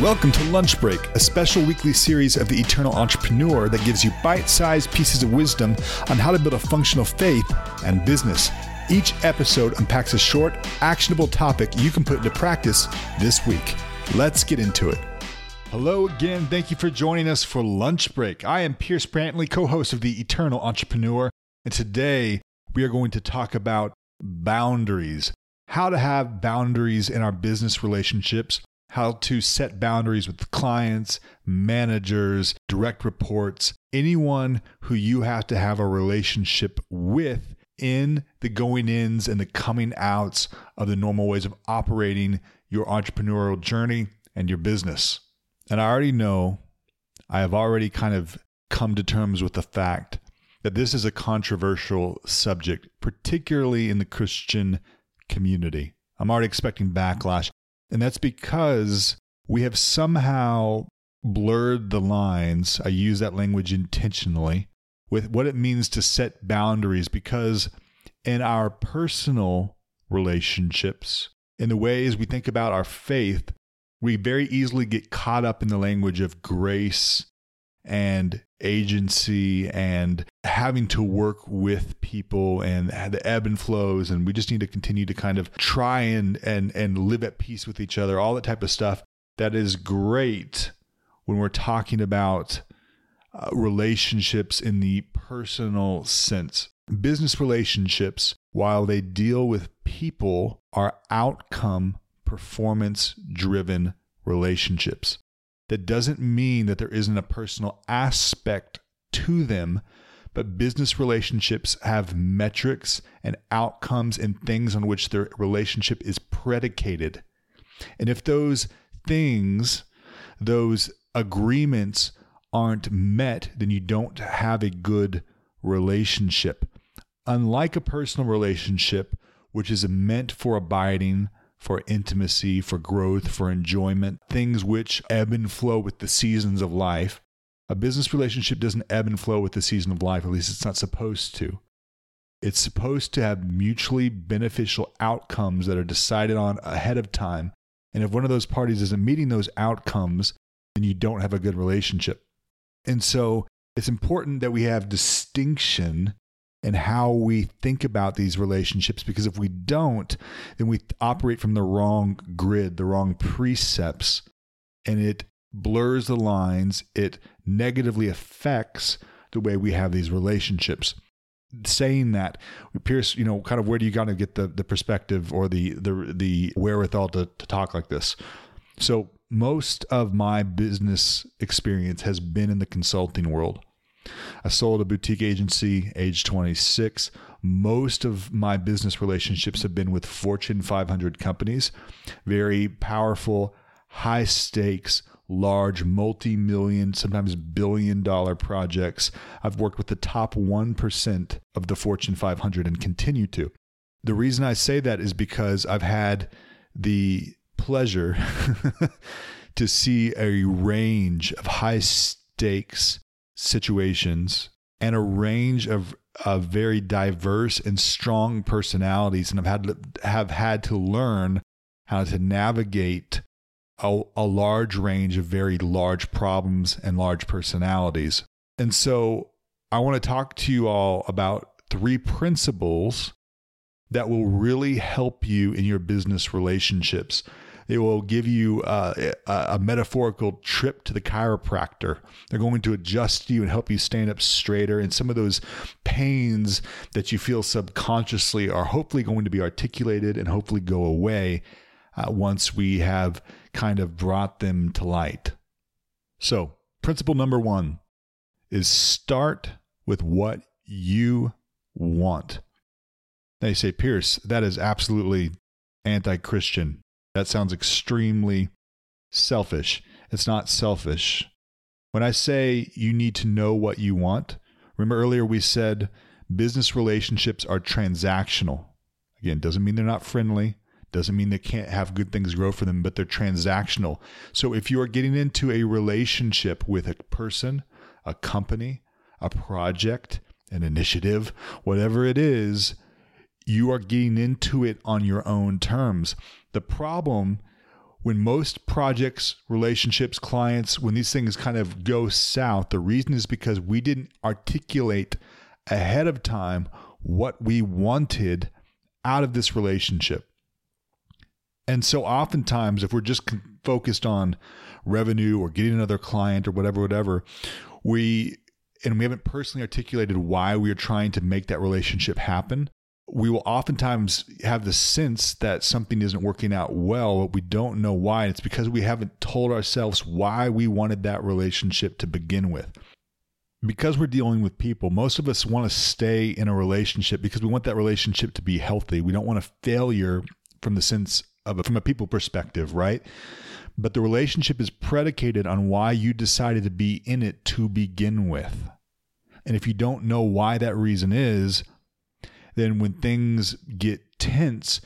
Welcome to Lunch Break, a special weekly series of the Eternal Entrepreneur that gives you bite sized pieces of wisdom on how to build a functional faith and business. Each episode unpacks a short, actionable topic you can put into practice this week. Let's get into it. Hello again. Thank you for joining us for Lunch Break. I am Pierce Brantley, co host of the Eternal Entrepreneur, and today we are going to talk about boundaries how to have boundaries in our business relationships how to set boundaries with clients, managers, direct reports, anyone who you have to have a relationship with in the going ins and the coming outs of the normal ways of operating your entrepreneurial journey and your business. And I already know, I have already kind of come to terms with the fact that this is a controversial subject, particularly in the Christian community. I'm already expecting backlash. And that's because we have somehow blurred the lines. I use that language intentionally with what it means to set boundaries because in our personal relationships, in the ways we think about our faith, we very easily get caught up in the language of grace and agency and having to work with people and the ebb and flows and we just need to continue to kind of try and and and live at peace with each other all that type of stuff. That is great when we're talking about uh, relationships in the personal sense. Business relationships while they deal with people are outcome performance driven relationships. That doesn't mean that there isn't a personal aspect to them, but business relationships have metrics and outcomes and things on which their relationship is predicated. And if those things, those agreements aren't met, then you don't have a good relationship. Unlike a personal relationship, which is meant for abiding, for intimacy, for growth, for enjoyment, things which ebb and flow with the seasons of life. A business relationship doesn't ebb and flow with the season of life, at least it's not supposed to. It's supposed to have mutually beneficial outcomes that are decided on ahead of time. And if one of those parties isn't meeting those outcomes, then you don't have a good relationship. And so it's important that we have distinction in how we think about these relationships because if we don't, then we operate from the wrong grid, the wrong precepts, and it blurs the lines, it negatively affects the way we have these relationships. Saying that, Pierce, you know, kind of where do you kind of get the, the perspective or the the the wherewithal to, to talk like this? So most of my business experience has been in the consulting world. I sold a boutique agency age 26. Most of my business relationships have been with Fortune 500 companies, very powerful, high stakes, large, multi million, sometimes billion dollar projects. I've worked with the top 1% of the Fortune 500 and continue to. The reason I say that is because I've had the pleasure to see a range of high stakes situations and a range of, of very diverse and strong personalities and I've had have had to learn how to navigate a, a large range of very large problems and large personalities. And so I want to talk to you all about three principles that will really help you in your business relationships. They will give you uh, a, a metaphorical trip to the chiropractor. They're going to adjust you and help you stand up straighter. And some of those pains that you feel subconsciously are hopefully going to be articulated and hopefully go away uh, once we have kind of brought them to light. So, principle number one is start with what you want. They say, Pierce, that is absolutely anti Christian. That sounds extremely selfish. It's not selfish. When I say you need to know what you want, remember earlier we said business relationships are transactional. Again, doesn't mean they're not friendly, doesn't mean they can't have good things grow for them, but they're transactional. So if you are getting into a relationship with a person, a company, a project, an initiative, whatever it is, you are getting into it on your own terms. The problem when most projects, relationships, clients, when these things kind of go south, the reason is because we didn't articulate ahead of time what we wanted out of this relationship. And so oftentimes, if we're just focused on revenue or getting another client or whatever, whatever, we and we haven't personally articulated why we are trying to make that relationship happen, we will oftentimes have the sense that something isn't working out well, but we don't know why. It's because we haven't told ourselves why we wanted that relationship to begin with. Because we're dealing with people, most of us want to stay in a relationship because we want that relationship to be healthy. We don't want a failure from the sense of a, from a people perspective, right? But the relationship is predicated on why you decided to be in it to begin with. And if you don't know why that reason is, then when things get tense,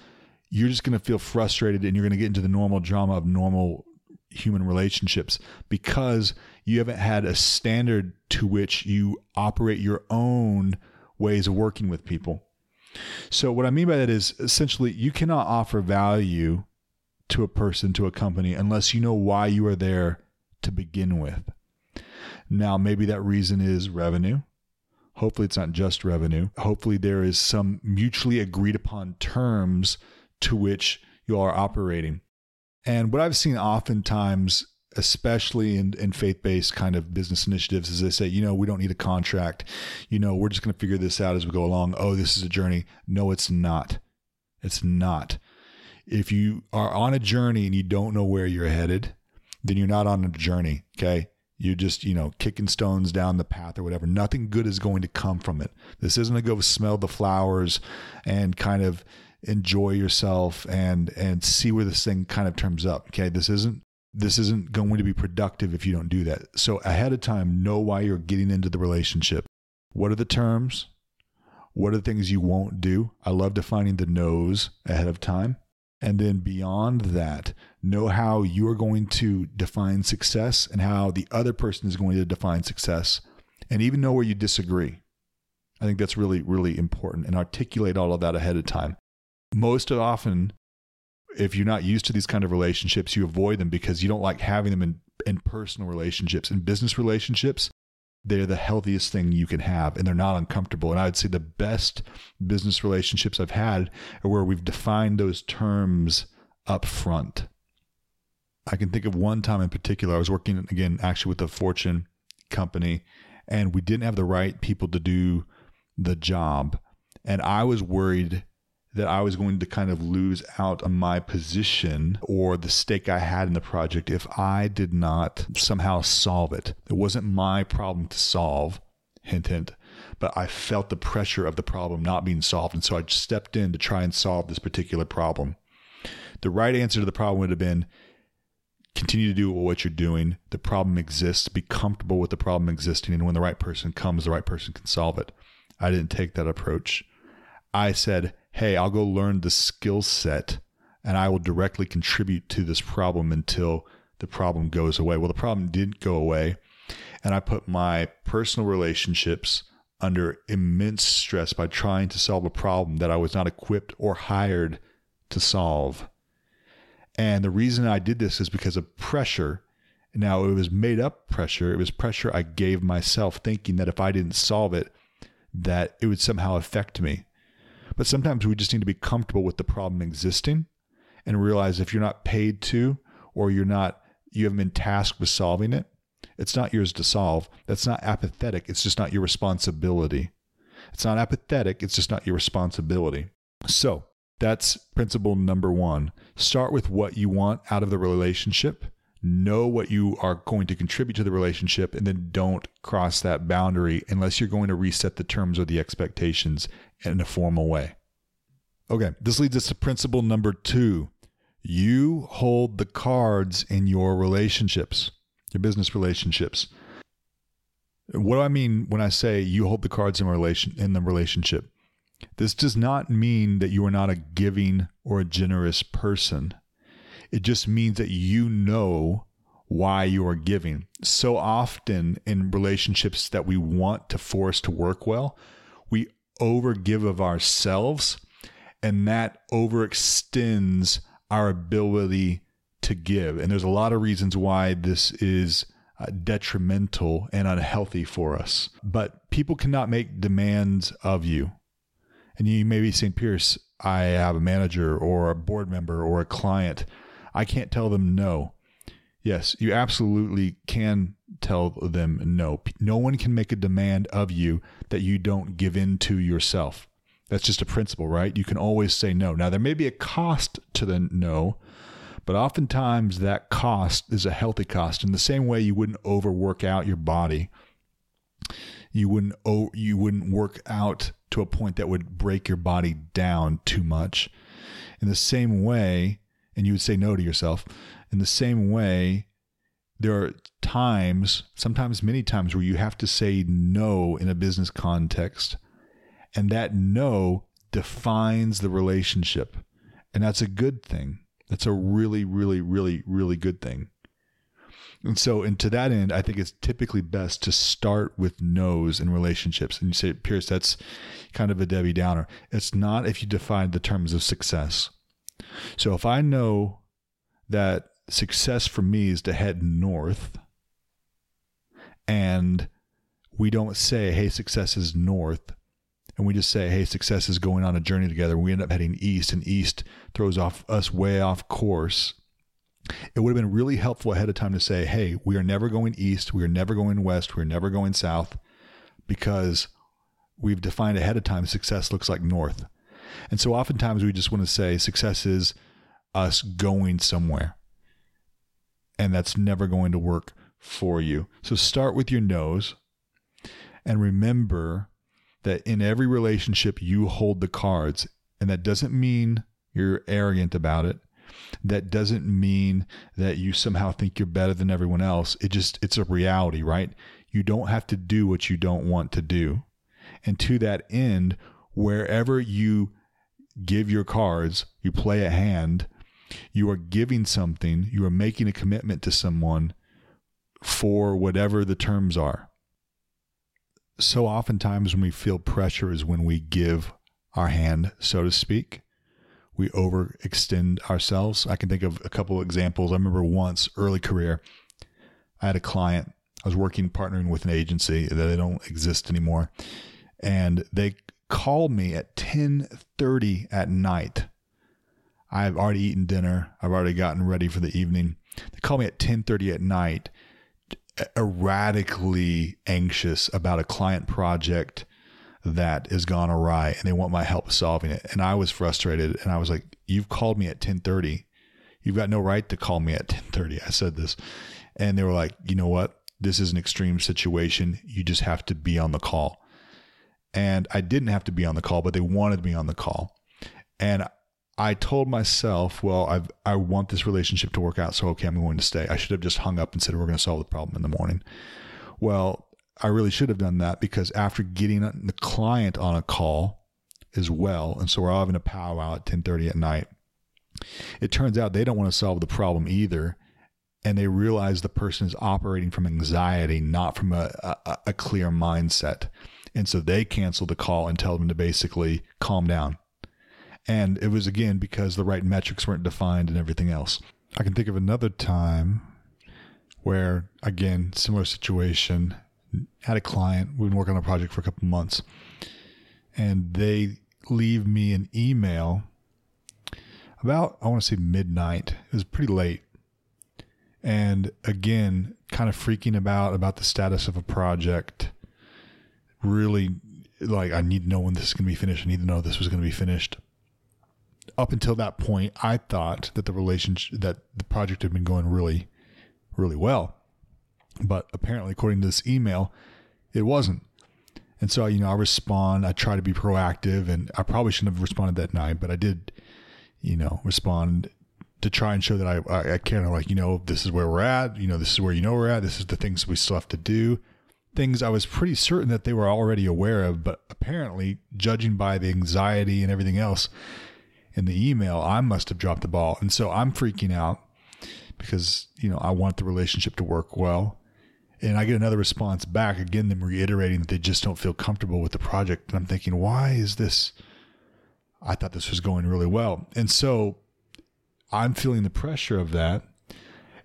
you're just going to feel frustrated and you're going to get into the normal drama of normal human relationships because you haven't had a standard to which you operate your own ways of working with people. So, what I mean by that is essentially you cannot offer value to a person, to a company, unless you know why you are there to begin with. Now, maybe that reason is revenue. Hopefully, it's not just revenue. Hopefully, there is some mutually agreed upon terms to which you are operating. And what I've seen oftentimes, especially in, in faith based kind of business initiatives, is they say, you know, we don't need a contract. You know, we're just going to figure this out as we go along. Oh, this is a journey. No, it's not. It's not. If you are on a journey and you don't know where you're headed, then you're not on a journey. Okay. You're just, you know, kicking stones down the path or whatever. Nothing good is going to come from it. This isn't to go smell the flowers and kind of enjoy yourself and and see where this thing kind of turns up. Okay. This isn't this isn't going to be productive if you don't do that. So ahead of time, know why you're getting into the relationship. What are the terms? What are the things you won't do? I love defining the no's ahead of time. And then beyond that, know how you're going to define success and how the other person is going to define success, and even know where you disagree. I think that's really, really important and articulate all of that ahead of time. Most often, if you're not used to these kind of relationships, you avoid them because you don't like having them in, in personal relationships. In business relationships, they're the healthiest thing you can have and they're not uncomfortable. And I would say the best business relationships I've had are where we've defined those terms up front. I can think of one time in particular. I was working again, actually, with a Fortune company, and we didn't have the right people to do the job. And I was worried that I was going to kind of lose out on my position or the stake I had in the project if I did not somehow solve it. It wasn't my problem to solve, hint, hint, but I felt the pressure of the problem not being solved. And so I stepped in to try and solve this particular problem. The right answer to the problem would have been continue to do what you're doing. The problem exists. Be comfortable with the problem existing. And when the right person comes, the right person can solve it. I didn't take that approach. I said, hey, I'll go learn the skill set and I will directly contribute to this problem until the problem goes away. Well, the problem didn't go away. And I put my personal relationships under immense stress by trying to solve a problem that I was not equipped or hired to solve. And the reason I did this is because of pressure. Now, it was made up pressure. It was pressure I gave myself, thinking that if I didn't solve it, that it would somehow affect me. But sometimes we just need to be comfortable with the problem existing and realize if you're not paid to or you're not you haven't been tasked with solving it, it's not yours to solve. That's not apathetic. It's just not your responsibility. It's not apathetic. It's just not your responsibility. So that's principle number one. Start with what you want out of the relationship. Know what you are going to contribute to the relationship, and then don't cross that boundary unless you're going to reset the terms or the expectations in a formal way. Okay, this leads us to principle number two. You hold the cards in your relationships, your business relationships. What do I mean when I say you hold the cards in relation in the relationship? This does not mean that you are not a giving or a generous person. It just means that you know why you are giving. So often in relationships that we want to force to work well, we overgive of ourselves, and that overextends our ability to give. And there's a lot of reasons why this is uh, detrimental and unhealthy for us. But people cannot make demands of you. And you may be saying, Pierce, I have a manager or a board member or a client. I can't tell them no. Yes, you absolutely can tell them no. No one can make a demand of you that you don't give in to yourself. That's just a principle, right? You can always say no. Now, there may be a cost to the no, but oftentimes that cost is a healthy cost. In the same way, you wouldn't overwork out your body. You wouldn't oh, you wouldn't work out to a point that would break your body down too much. In the same way, and you would say no to yourself. In the same way, there are times, sometimes many times, where you have to say no in a business context. And that no defines the relationship. And that's a good thing. That's a really, really, really, really good thing. And so, and to that end, I think it's typically best to start with no's in relationships. And you say, Pierce, that's kind of a Debbie Downer. It's not if you define the terms of success. So if I know that success for me is to head north, and we don't say, hey, success is north, and we just say, hey, success is going on a journey together, we end up heading east, and east throws off us way off course it would have been really helpful ahead of time to say, hey, we are never going east, we are never going west, we're never going south, because we've defined ahead of time success looks like north. And so oftentimes we just want to say success is us going somewhere. And that's never going to work for you. So start with your no's and remember that in every relationship you hold the cards. And that doesn't mean you're arrogant about it that doesn't mean that you somehow think you're better than everyone else. It just, it's a reality, right? You don't have to do what you don't want to do. And to that end, wherever you give your cards, you play a hand, you are giving something, you are making a commitment to someone for whatever the terms are. So oftentimes when we feel pressure is when we give our hand, so to speak we overextend ourselves. I can think of a couple of examples. I remember once early career, I had a client. I was working partnering with an agency that they don't exist anymore, and they called me at ten thirty at night. I've already eaten dinner. I've already gotten ready for the evening. They called me at ten thirty at night, erratically anxious about a client project that has gone awry and they want my help solving it. And I was frustrated and I was like, you've called me at 1030. You've got no right to call me at 1030. I said this. And they were like, you know what? This is an extreme situation. You just have to be on the call. And I didn't have to be on the call, but they wanted me on the call. And I told myself, well, I've, I want this relationship to work out. So, okay, I'm going to stay. I should have just hung up and said, we're going to solve the problem in the morning. Well, I really should have done that because after getting the client on a call as well, and so we're all having a powwow at 10:30 at night. It turns out they don't want to solve the problem either, and they realize the person is operating from anxiety, not from a, a, a clear mindset, and so they cancel the call and tell them to basically calm down. And it was again because the right metrics weren't defined and everything else. I can think of another time where, again, similar situation had a client. We've been working on a project for a couple months, and they leave me an email about I want to say midnight. It was pretty late, and again, kind of freaking about about the status of a project. Really, like I need to know when this is going to be finished. I need to know this was going to be finished. Up until that point, I thought that the relationship that the project had been going really, really well but apparently, according to this email, it wasn't. And so, you know, I respond, I try to be proactive, and I probably shouldn't have responded that night, but I did, you know, respond to try and show that I, I, I care. Like, you know, this is where we're at. You know, this is where you know we're at. This is the things we still have to do. Things I was pretty certain that they were already aware of, but apparently, judging by the anxiety and everything else in the email, I must have dropped the ball. And so I'm freaking out because, you know, I want the relationship to work well. And I get another response back, again, them reiterating that they just don't feel comfortable with the project. And I'm thinking, why is this? I thought this was going really well. And so I'm feeling the pressure of that.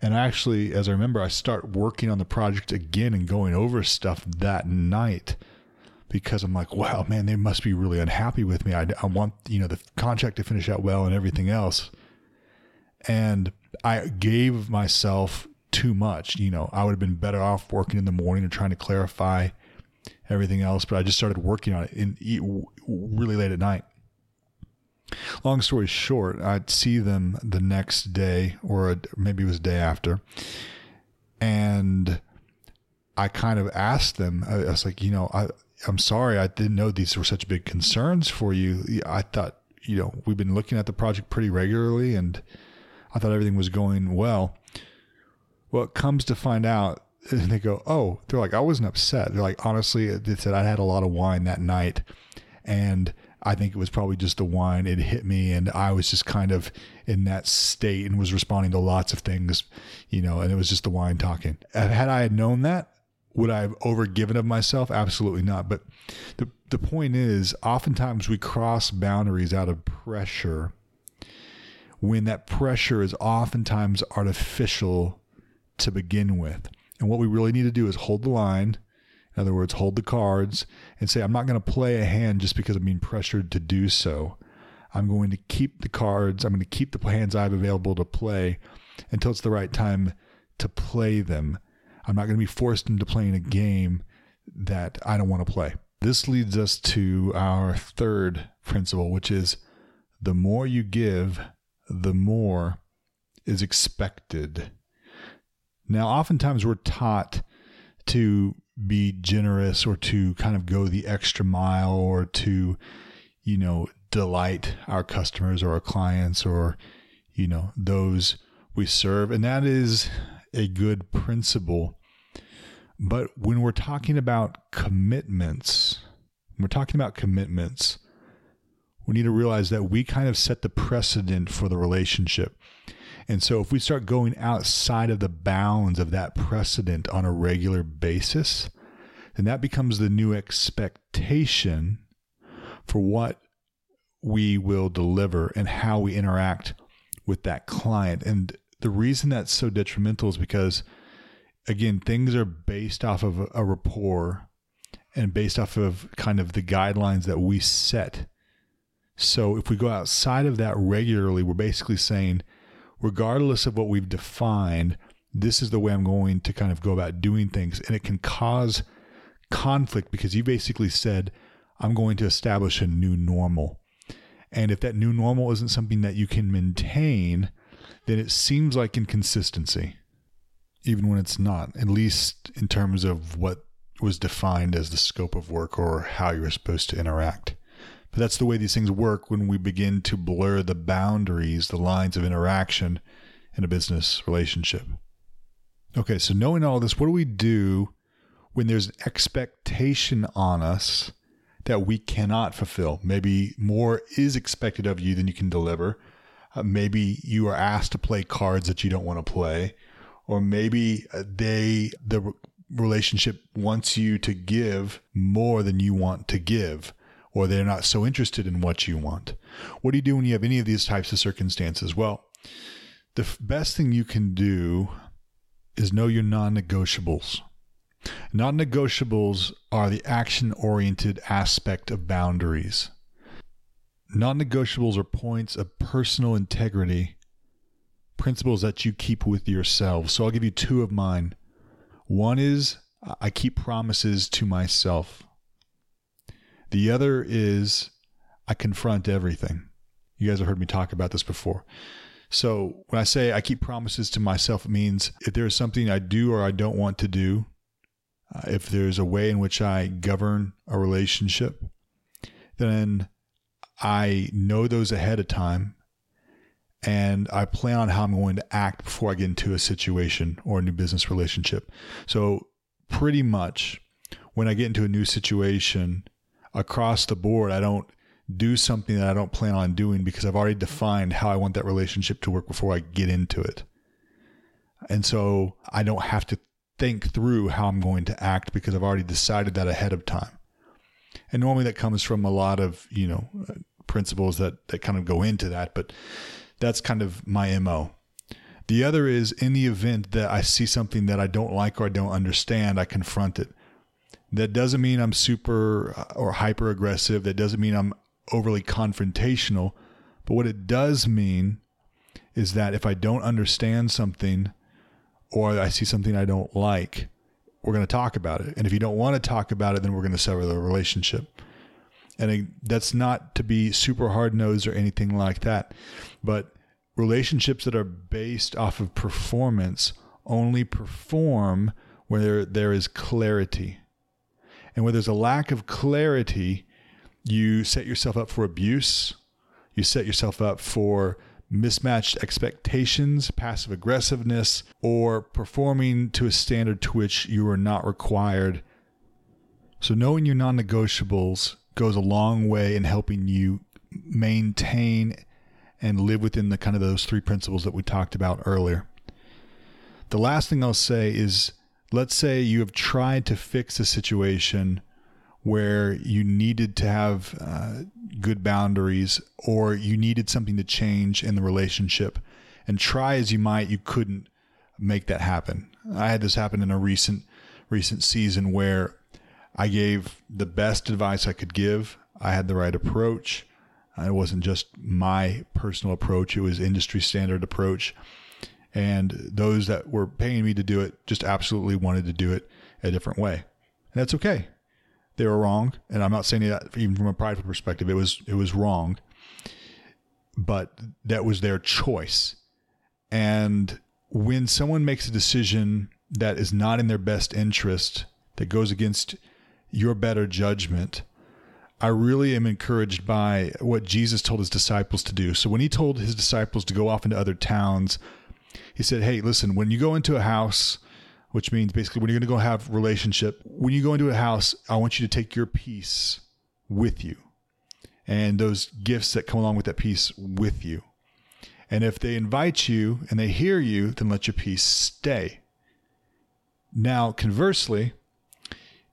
And actually, as I remember, I start working on the project again and going over stuff that night because I'm like, wow, man, they must be really unhappy with me. I, I want, you know, the contract to finish out well and everything else. And I gave myself too much. You know, I would have been better off working in the morning and trying to clarify everything else, but I just started working on it in really late at night. Long story short, I'd see them the next day, or maybe it was day after, and I kind of asked them. I was like, you know, I I'm sorry, I didn't know these were such big concerns for you. I thought, you know, we've been looking at the project pretty regularly, and I thought everything was going well. Well, it comes to find out, and they go, oh, they're like, I wasn't upset. They're like, honestly, they said I had a lot of wine that night, and I think it was probably just the wine. It hit me, and I was just kind of in that state and was responding to lots of things, you know, and it was just the wine talking. Uh, had I had known that, would I have overgiven of myself? Absolutely not. But the the point is, oftentimes we cross boundaries out of pressure when that pressure is oftentimes artificial to begin with. And what we really need to do is hold the line in other words, hold the cards and say, I'm not going to play a hand just because I'm being pressured to do so. I'm going to keep the cards, I'm going to keep the hands I have available to play until it's the right time to play them. I'm not going to be forced into playing a game that I don't want to play. This leads us to our third principle, which is the more you give, the more is expected. Now, oftentimes we're taught to be generous or to kind of go the extra mile or to, you know, delight our customers or our clients or, you know, those we serve. And that is a good principle. But when we're talking about commitments, we're talking about commitments, we need to realize that we kind of set the precedent for the relationship. And so if we start going outside of the bounds of that precedent on a regular basis, then that becomes the new expectation for what we will deliver and how we interact with that client. And the reason that's so detrimental is because, again, things are based off of a rapport and based off of kind of the guidelines that we set. So if we go outside of that regularly, we're basically saying, regardless of what we've defined, this is the way I'm going to kind of go about doing things. And it can cause conflict because you basically said, I'm going to establish a new normal. And if that new normal isn't something that you can maintain, then it seems like inconsistency, even when it's not, at least in terms of what was defined as the scope of work or how you're supposed to interact. But that's the way these things work when we begin to blur the boundaries, the lines of interaction in a business relationship. Okay, so knowing all this, what do we do when there's an expectation on us that we cannot fulfill? Maybe more is expected of you than you can deliver. Uh, maybe you are asked to play cards that you don't want to play, or maybe uh, they the relationship wants you to give more than you want to give or they're not so interested in what you want. What do you do when you have any of these types of circumstances? Well, the f- best thing you can do is know your non negotiables. Non negotiables are the action oriented aspect of boundaries. Non negotiables are points of personal integrity, principles that you keep with yourself. So I'll give you two of mine. One is I keep promises to myself. The other is I confront everything. You guys have heard me talk about this before. So when I say I keep promises to myself, it means if there's something I do or I don't want to do, uh, if there's a way in which I govern a relationship, then I know those ahead of time and I plan on how I'm going to act before I get into a situation or a new business relationship. So, pretty much when I get into a new situation, across the board, I don't do something that I don't plan on doing because I've already defined how I want that relationship to work before I get into it. And so I don't have to think through how I'm going to act because I've already decided that ahead of time. And normally that comes from a lot of, you know, principles that, that kind of go into that, but that's kind of my MO. The The other is in the event that I see something that I don't like or I don't understand, I confront it. That doesn't mean I'm super uh, or hyper aggressive. That doesn't mean I'm overly confrontational. But what it does mean is that if I don't understand something or I see something I don't like, we're going to talk about it. And if you don't want to talk about it, then we're going to sever the relationship. And that's not to be super hard nosed or anything like that. But relationships that are based off of performance only perform where there is clarity. And where there's a lack of clarity, you set yourself up for abuse. You set yourself up for mismatched expectations, passive aggressiveness, or performing to a standard to which you are not required. So, knowing your non negotiables goes a long way in helping you maintain and live within the kind of those three principles that we talked about earlier. The last thing I'll say is let's say you have tried to fix a situation where you needed to have uh, good boundaries or you needed something to change in the relationship. And try as you might you couldn't make that happen. I had this happen in a recent recent season where i gave the best advice i could give. I had the right approach. It wasn't just my personal approach. It was industry standard approach and those that were paying me to do it just absolutely wanted to do it a different way and that's okay they were wrong, and I'm not saying that even from a prideful perspective. It was it was wrong, but that was their choice. And when someone makes a decision that is not in their best interest, that goes against your better judgment, I really am encouraged by what Jesus told his disciples to do. So when he told his disciples to go off into other towns, he said, "Hey, listen, when you go into a house." which means basically when you're going to go have relationship, when you go into a house, I want you to take your peace with you and those gifts that come along with that peace with you. And if they invite you and they hear you, then let your peace stay. Now, conversely,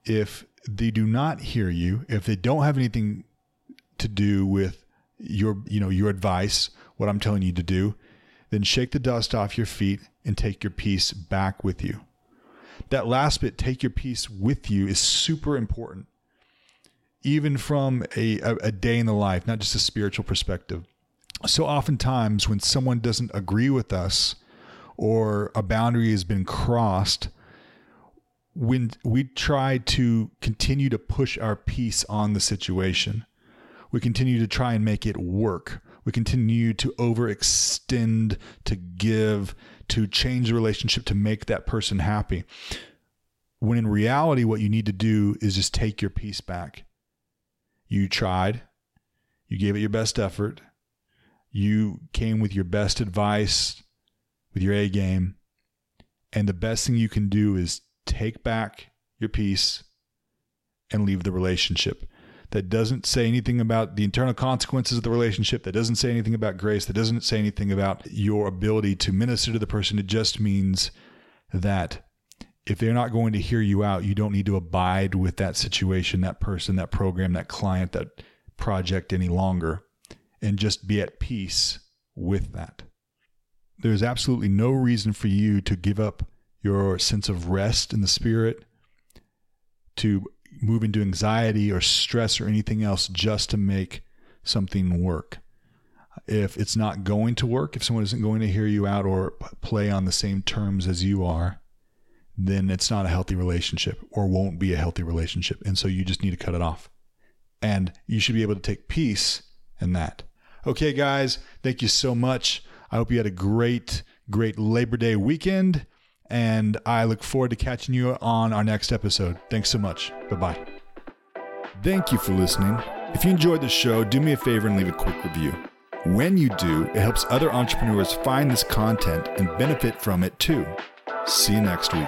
if they do not hear you, if they don't have anything to do with your, you know, your advice, what I'm telling you to do, then shake the dust off your feet and take your peace back with you that last bit, take your peace with you, is super important, even from a, a, a day in the life, not just a spiritual perspective. So, oftentimes, when someone doesn't agree with us or a boundary has been crossed, when we try to continue to push our peace on the situation, we continue to try and make it work. We continue to overextend, to give, to change the relationship to make that person happy. When in reality, what you need to do is just take your peace back. You tried, you gave it your best effort, you came with your best advice, with your A game. And the best thing you can do is take back your peace and leave the relationship that doesn't say anything about the internal consequences of the relationship, that doesn't say anything about grace, that doesn't say anything about your ability to minister to the person. It just means that if they're not going to hear you out, you don't need to abide with that situation, that person, that program, that client, that project any longer, and just be at peace with that. There's absolutely no reason for you to give up your sense of rest in the spirit, to move into anxiety or stress or anything else just to make something work. If it's not going to work, if someone isn't going to hear you out or play on the same terms as you are, then it's not a healthy relationship or won't be a healthy relationship. And so you just need to cut it off. And you should be able to take peace in that. Okay, guys, thank you so much. I hope you had a great, great Labor Day weekend and I look forward to catching you on our next episode. Thanks so much. Bye bye. Thank you for listening. If you enjoyed the show, do me a favor and leave a quick review. When you do, it helps other entrepreneurs find this content and benefit from it too. See you next week.